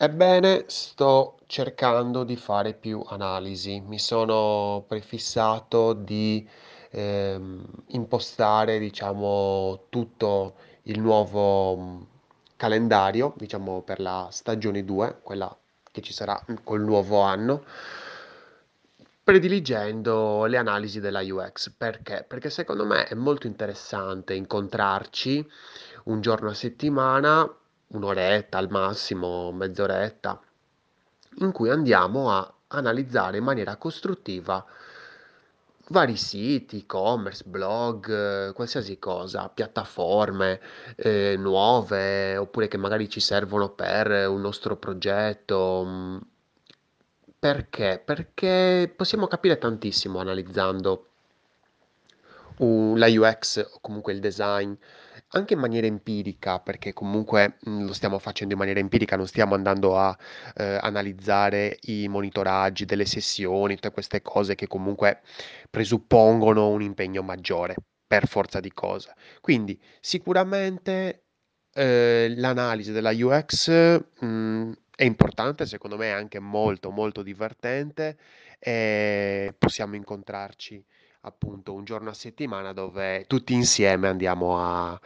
Ebbene, sto cercando di fare più analisi. Mi sono prefissato di ehm, impostare, diciamo, tutto il nuovo mh, calendario, diciamo, per la stagione 2, quella che ci sarà col nuovo anno, prediligendo le analisi della UX. Perché? Perché secondo me è molto interessante incontrarci un giorno a settimana, un'oretta al massimo, mezz'oretta, in cui andiamo a analizzare in maniera costruttiva vari siti, e-commerce, blog, eh, qualsiasi cosa, piattaforme eh, nuove oppure che magari ci servono per un nostro progetto. mm, Perché? Perché possiamo capire tantissimo analizzando la UX o comunque il design, anche in maniera empirica, perché comunque mh, lo stiamo facendo in maniera empirica, non stiamo andando a eh, analizzare i monitoraggi delle sessioni, tutte queste cose che comunque presuppongono un impegno maggiore per forza di cose. Quindi sicuramente eh, l'analisi della UX mh, è importante, secondo me è anche molto molto divertente e possiamo incontrarci appunto un giorno a settimana dove tutti insieme andiamo a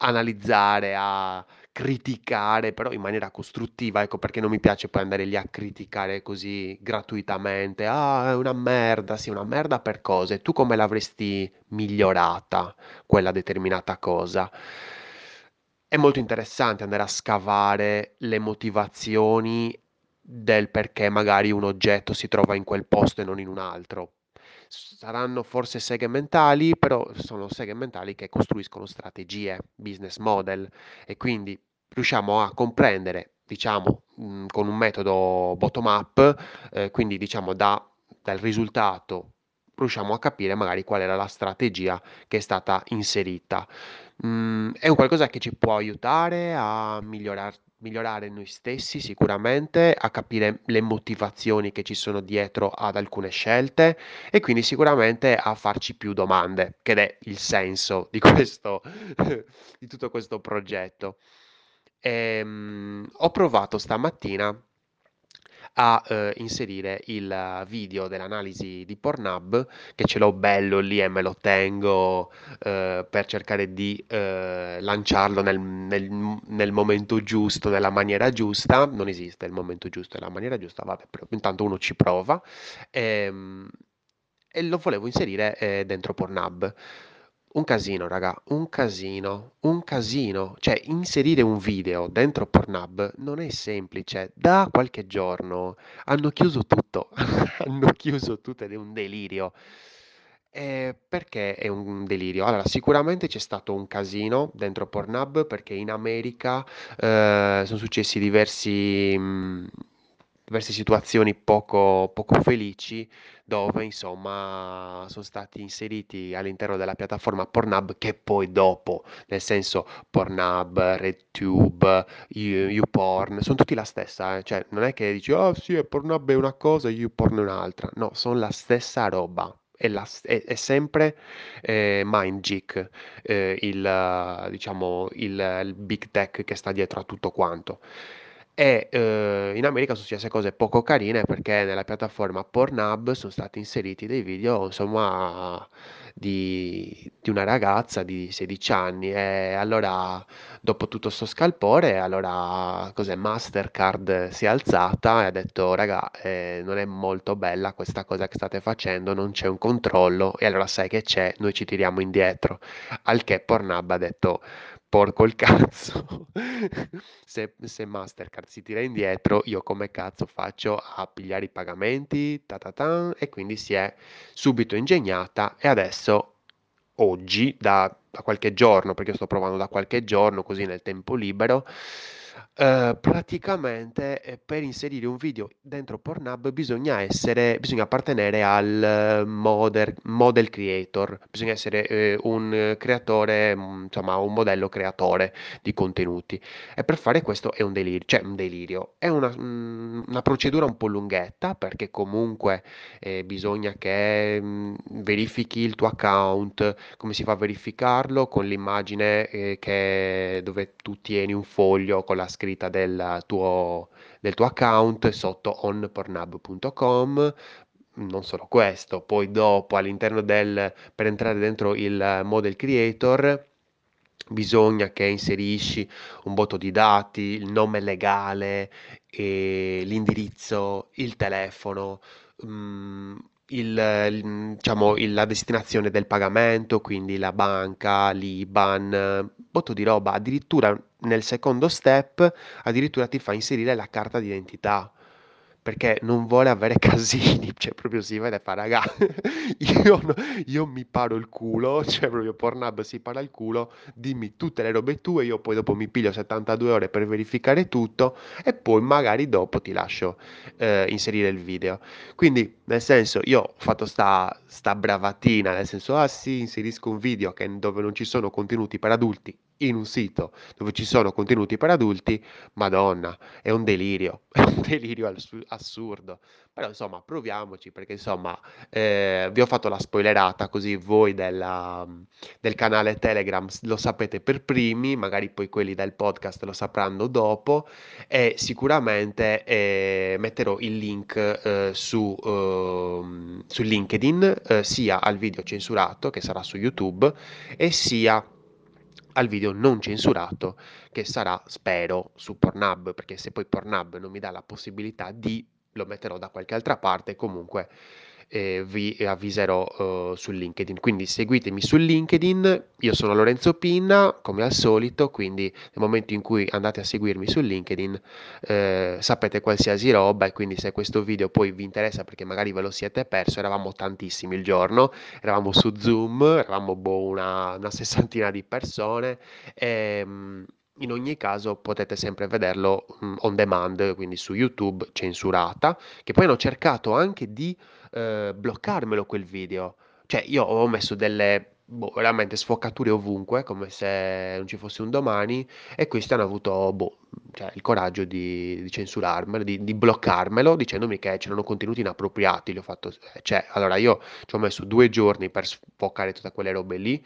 analizzare, a criticare, però in maniera costruttiva, ecco perché non mi piace poi andare lì a criticare così gratuitamente. Ah, è una merda, sì, una merda per cose. Tu come l'avresti migliorata quella determinata cosa? È molto interessante andare a scavare le motivazioni del perché magari un oggetto si trova in quel posto e non in un altro. Saranno forse seghe mentali, però sono seghe mentali che costruiscono strategie, business model e quindi riusciamo a comprendere, diciamo, mh, con un metodo bottom-up, eh, quindi diciamo da- dal risultato riusciamo a capire magari qual era la strategia che è stata inserita. Mm, è un qualcosa che ci può aiutare a migliorar- migliorare noi stessi sicuramente, a capire le motivazioni che ci sono dietro ad alcune scelte e quindi sicuramente a farci più domande, che è il senso di questo, di tutto questo progetto. Ehm, ho provato stamattina a eh, inserire il video dell'analisi di Pornhub, che ce l'ho bello lì e me lo tengo eh, per cercare di eh, lanciarlo nel, nel- nel momento giusto, nella maniera giusta. Non esiste il momento giusto e la maniera giusta, vabbè, però intanto uno ci prova. Ehm, e lo volevo inserire eh, dentro Pornhub. Un casino, raga, un casino, un casino. Cioè, inserire un video dentro Pornhub non è semplice. Da qualche giorno hanno chiuso tutto, hanno chiuso tutto ed è un delirio. Eh, perché è un delirio? Allora, sicuramente c'è stato un casino dentro Pornhub perché in America eh, sono successi diversi, mh, diverse situazioni poco, poco felici dove insomma sono stati inseriti all'interno della piattaforma Pornhub che poi dopo, nel senso Pornhub, RedTube, You- YouPorn, sono tutti la stessa, eh. Cioè non è che dici oh sì, Pornhub è una cosa YouPorn è un'altra, no, sono la stessa roba. È, la è- è sempre eh, MindGeek, eh, il, diciamo, il, il big tech che sta dietro a tutto quanto. E eh, in America sono successe cose poco carine perché nella piattaforma Pornhub sono stati inseriti dei video, insomma, di, di una ragazza di 16 anni. E allora, dopo tutto sto scalpore, allora, cos'è, Mastercard si è alzata e ha detto, raga, eh, non è molto bella questa cosa che state facendo, non c'è un controllo. E allora sai che c'è, noi ci tiriamo indietro. Al che Pornhub ha detto, porco il cazzo. Se, se Mastercard si tira indietro, io come cazzo faccio a pigliare i pagamenti? Ta ta tan, e quindi si è subito ingegnata e adesso, oggi, da, da qualche giorno, perché sto provando da qualche giorno, così nel tempo libero, eh, praticamente eh, per inserire un video dentro Pornhub bisogna essere, bisogna appartenere al eh, model, model creator, bisogna essere eh, un creatore, mm, insomma, un modello creatore di contenuti. E per fare questo è un delirio, cioè un delirio, è una, mm, una procedura un po' lunghetta perché comunque eh, bisogna che mm, verifichi il tuo account, come si fa a verificarlo? Con l'immagine eh, che, dove tu tieni un foglio con la scritta del tuo, del tuo account sotto onpornhub.com non solo questo, poi dopo all'interno del, per entrare dentro il model creator bisogna che inserisci un botto di dati, il nome legale, l'indirizzo, il telefono, mm, il, il- diciamo, la destinazione del pagamento, quindi la banca, l'IBAN, botto di roba. Addirittura nel secondo step, addirittura ti fa inserire la carta d'identità perché non vuole avere casini, cioè proprio si vede, fa raga, io, no- io mi paro il culo, cioè proprio Pornhub si para il culo, dimmi tutte le robe tue, io poi dopo mi piglio 72 ore per verificare tutto e poi magari dopo ti lascio eh, inserire il video. Quindi, nel senso, io ho fatto sta, sta bravatina, nel senso, ah sì, inserisco un video che- dove non ci sono contenuti per adulti in un sito dove ci sono contenuti per adulti, Madonna, è un delirio, è un delirio assu- assurdo. Però insomma, proviamoci perché insomma, eh, vi ho fatto la spoilerata così voi della- del canale Telegram lo sapete per primi, magari poi quelli del podcast lo sapranno dopo e sicuramente eh, metterò il link eh, su, ehm, su LinkedIn eh, sia al video censurato che sarà su YouTube e sia al video non censurato che sarà, spero, su Pornhub, perché se poi Pornhub non mi dà la possibilità di, lo metterò da qualche altra parte, comunque eh, vi avviserò eh, su LinkedIn. Quindi seguitemi su LinkedIn, io sono Lorenzo Pinna, come al solito, quindi nel momento in cui andate a seguirmi su LinkedIn eh, sapete qualsiasi roba e quindi se questo video poi vi interessa perché magari ve lo siete perso, eravamo tantissimi il giorno, eravamo su Zoom, eravamo boh, una, una sessantina di persone e mm, in ogni caso potete sempre vederlo mm, on demand, quindi su YouTube censurata, che poi hanno cercato anche di eh, bloccarmelo quel video. Cioè io ho messo delle boh, veramente sfocature ovunque, come se non ci fosse un domani, e questi hanno avuto boh, cioè, il coraggio di, di censurarmelo, di, di bloccarmelo, dicendomi che c'erano contenuti inappropriati. Gli ho fatto, eh, cioè, allora io ci ho messo due giorni per sfocare tutte quelle robe lì,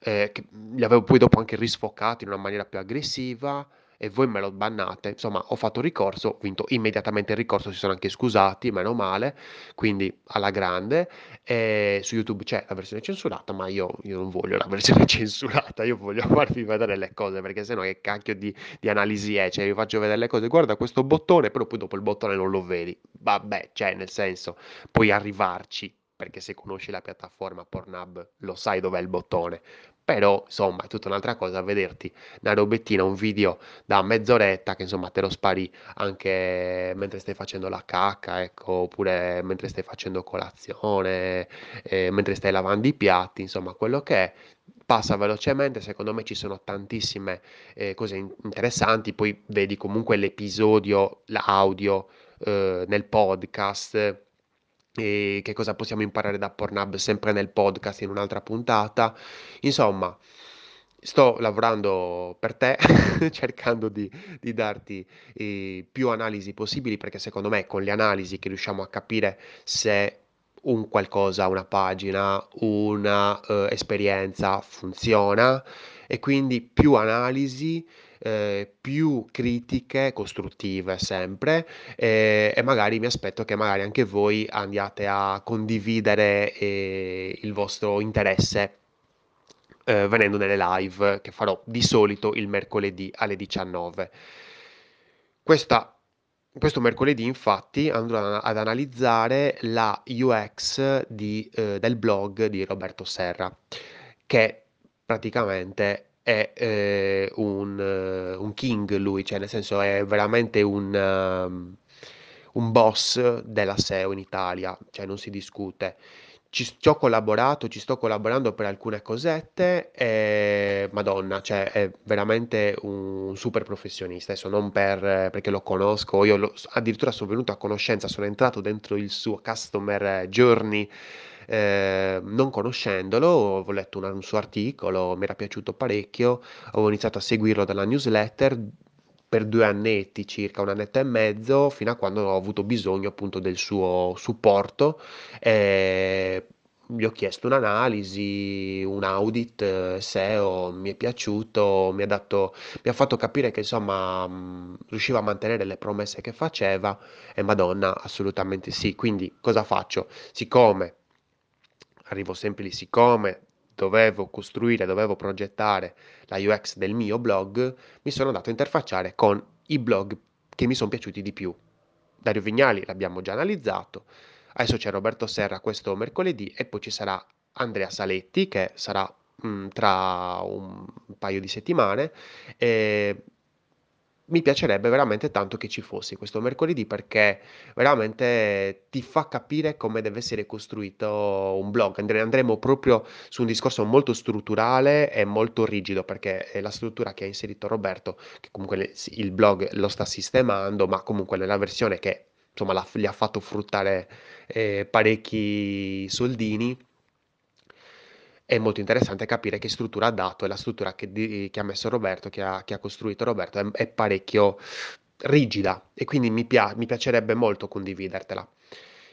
eh, che li avevo poi dopo anche risfoccati in una maniera più aggressiva e voi me lo bannate. Insomma, ho fatto ricorso, ho vinto immediatamente il ricorso, si sono anche scusati, meno male, quindi alla grande. E su YouTube c'è la versione censurata, ma io, io non voglio la versione censurata, io voglio farvi vedere le cose, perché sennò che cacchio di, di analisi è? Cioè, vi faccio vedere le cose, guarda questo bottone, però poi dopo il bottone non lo vedi. Vabbè, cioè, nel senso, puoi arrivarci, perché se conosci la piattaforma Pornhub lo sai dov'è il bottone. Però, insomma, è tutta un'altra cosa vederti una robettina, un video da mezz'oretta che insomma te lo spari anche mentre stai facendo la cacca, ecco, oppure mentre stai facendo colazione, eh, mentre stai lavando i piatti, insomma, quello che è. Passa velocemente, secondo me ci sono tantissime eh, cose in- interessanti, poi vedi comunque l'episodio, l'audio eh, nel podcast, e che cosa possiamo imparare da Pornhub sempre nel podcast in un'altra puntata. Insomma, sto lavorando per te, cercando di, di darti eh, più analisi possibili, perché secondo me con le analisi che riusciamo a capire se un qualcosa, una pagina, una eh, esperienza funziona e quindi più analisi, eh, più critiche costruttive sempre e, e magari mi aspetto che magari anche voi andiate a condividere eh, il vostro interesse eh, venendo nelle live che farò di solito il mercoledì alle 19. Questa, questo mercoledì infatti andrò ad analizzare la UX di, eh, del blog di Roberto Serra, che praticamente è eh, un, eh, un king lui, cioè nel senso è veramente un, ehm, un boss della SEO in Italia, cioè non si discute. Ci, ci ho collaborato, ci sto collaborando per alcune cosette e Madonna, cioè è veramente un super professionista. Adesso non per, perché lo conosco, io lo- addirittura sono venuto a conoscenza, sono entrato dentro il suo customer journey eh, non conoscendolo, ho letto una- un suo articolo, mi era piaciuto parecchio, ho iniziato a seguirlo dalla newsletter per due annetti, circa un annetto e mezzo, fino a quando ho avuto bisogno appunto del suo supporto. E gli ho chiesto un'analisi, un audit eh, SEO, mi è piaciuto, mi ha dato, mi ha fatto capire che insomma mh, riusciva a mantenere le promesse che faceva e Madonna, assolutamente sì. Quindi cosa faccio? Siccome, arrivo sempre lì, siccome dovevo costruire, dovevo progettare la UX del mio blog, mi sono andato a interfacciare con i blog che mi sono piaciuti di più. Dario Vignali l'abbiamo già analizzato, adesso c'è Roberto Serra questo mercoledì e poi ci sarà Andrea Saletti che sarà mh, tra un paio di settimane. E mi piacerebbe veramente tanto che ci fossi questo mercoledì perché veramente ti fa capire come deve essere costruito un blog. Andre- andremo proprio su un discorso molto strutturale e molto rigido perché è la struttura che ha inserito Roberto, che comunque le- il blog lo sta sistemando, ma comunque nella versione che insomma l'ha- gli ha fatto fruttare eh, parecchi soldini è molto interessante capire che struttura ha dato e la struttura che, di- che ha messo Roberto, che ha, che ha costruito Roberto, è, è parecchio rigida e quindi mi, pia- mi piacerebbe molto condividertela.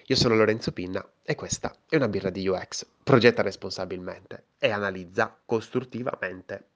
Io sono Lorenzo Pinna e questa è una birra di UX. Progetta responsabilmente e analizza costruttivamente.